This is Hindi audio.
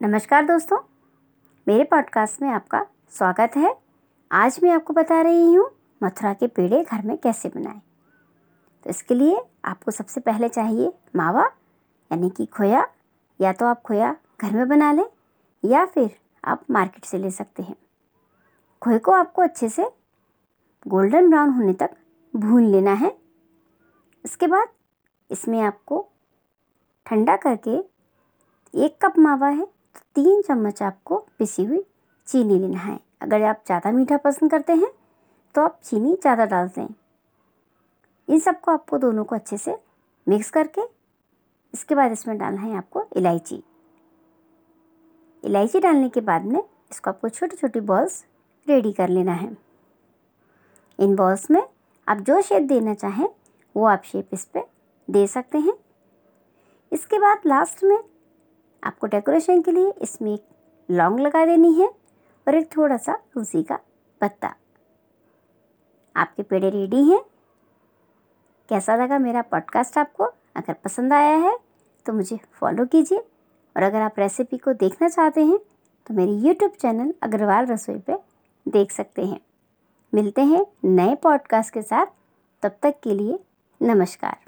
नमस्कार दोस्तों, मेरे पॉडकास्ट में आपका स्वागत है। आज मैं आपको बता रही हूँ मथुरा के पेड़े घर में कैसे बनाएँ। तो इसके लिए आपको सबसे पहले चाहिए मावा, यानी कि खोया। या तो आप खोया घर में बना लें, या फिर आप मार्केट से ले सकते हैं। खोए को आपको अच्छे से गोल्डन ब्राउन होने तक भून लेना है। इसके बाद इसमें आपको ठंडा करके एक कप मावा है तीन चम्मच आपको पिसी हुई चीनी लेना है। अगर आप ज़्यादा मीठा पसंद करते हैं तो आप चीनी ज़्यादा डाल दें। इन सबको आपको दोनों को अच्छे से मिक्स करके इसके बाद इसमें डालना है आपको इलायची। इलायची डालने के बाद में इसको आपको छोटी छोटी बॉल्स रेडी कर लेना है। इन बॉल्स में आप जो शेप देना चाहें, वो आप शेप इस पर दे सकते हैं। इसके बाद लास्ट में आपको डेकोरेशन के लिए इसमें एक लौंग लगा देनी है और एक थोड़ा सा तुलसी का पत्ता। आपके पेड़े रेडी हैं। कैसा लगा मेरा पॉडकास्ट आपको? अगर पसंद आया है तो मुझे फॉलो कीजिए। और अगर आप रेसिपी को देखना चाहते हैं तो मेरे यूट्यूब चैनल अग्रवाल रसोई पे देख सकते हैं। मिलते हैं नए पॉडकास्ट के साथ। तब तक के लिए नमस्कार।